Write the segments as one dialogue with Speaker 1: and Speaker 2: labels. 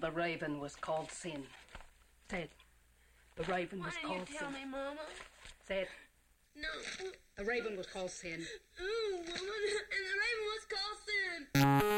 Speaker 1: The raven was called Sin. Say it. The raven
Speaker 2: Why
Speaker 1: was
Speaker 2: didn't you
Speaker 1: called
Speaker 2: tell
Speaker 1: Sin.
Speaker 2: me, Mama?
Speaker 1: Say it.
Speaker 2: No.
Speaker 1: The raven was called Sin.
Speaker 2: Ooh, woman, and the raven was called Sin.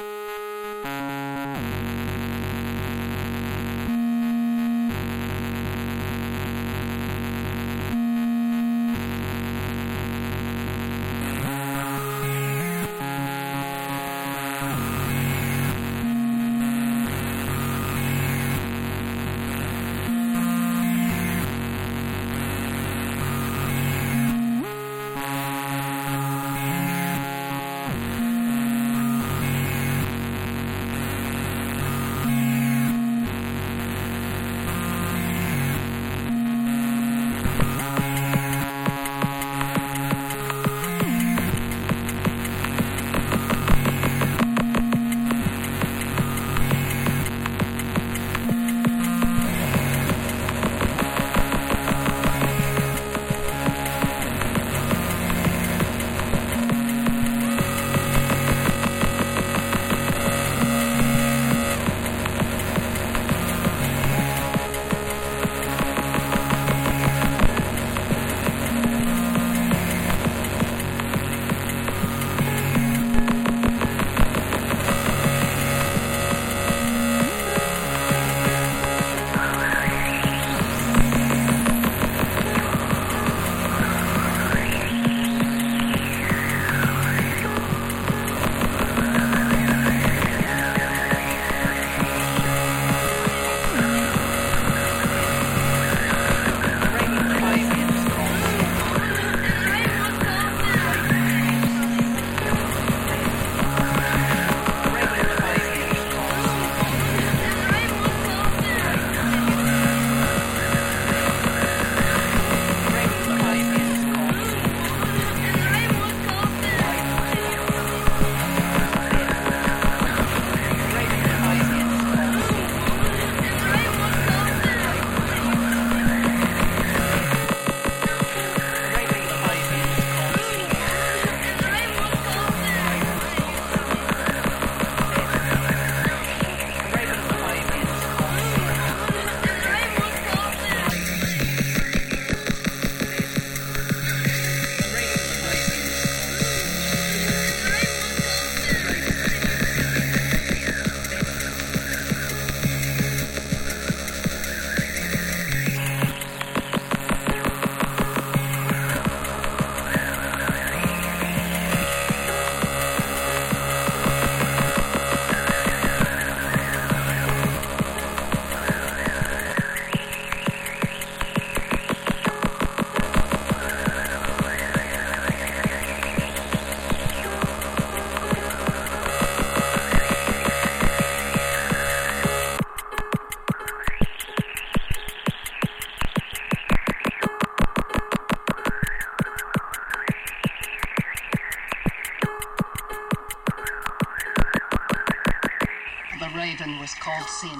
Speaker 1: The raven was called Sin.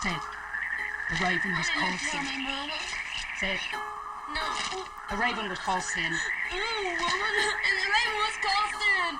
Speaker 1: Say it. The raven was called
Speaker 2: didn't you tell
Speaker 1: Sin.
Speaker 2: Mama? No.
Speaker 1: The raven was called Sin.
Speaker 2: Ooh, woman, and the raven was called Sin.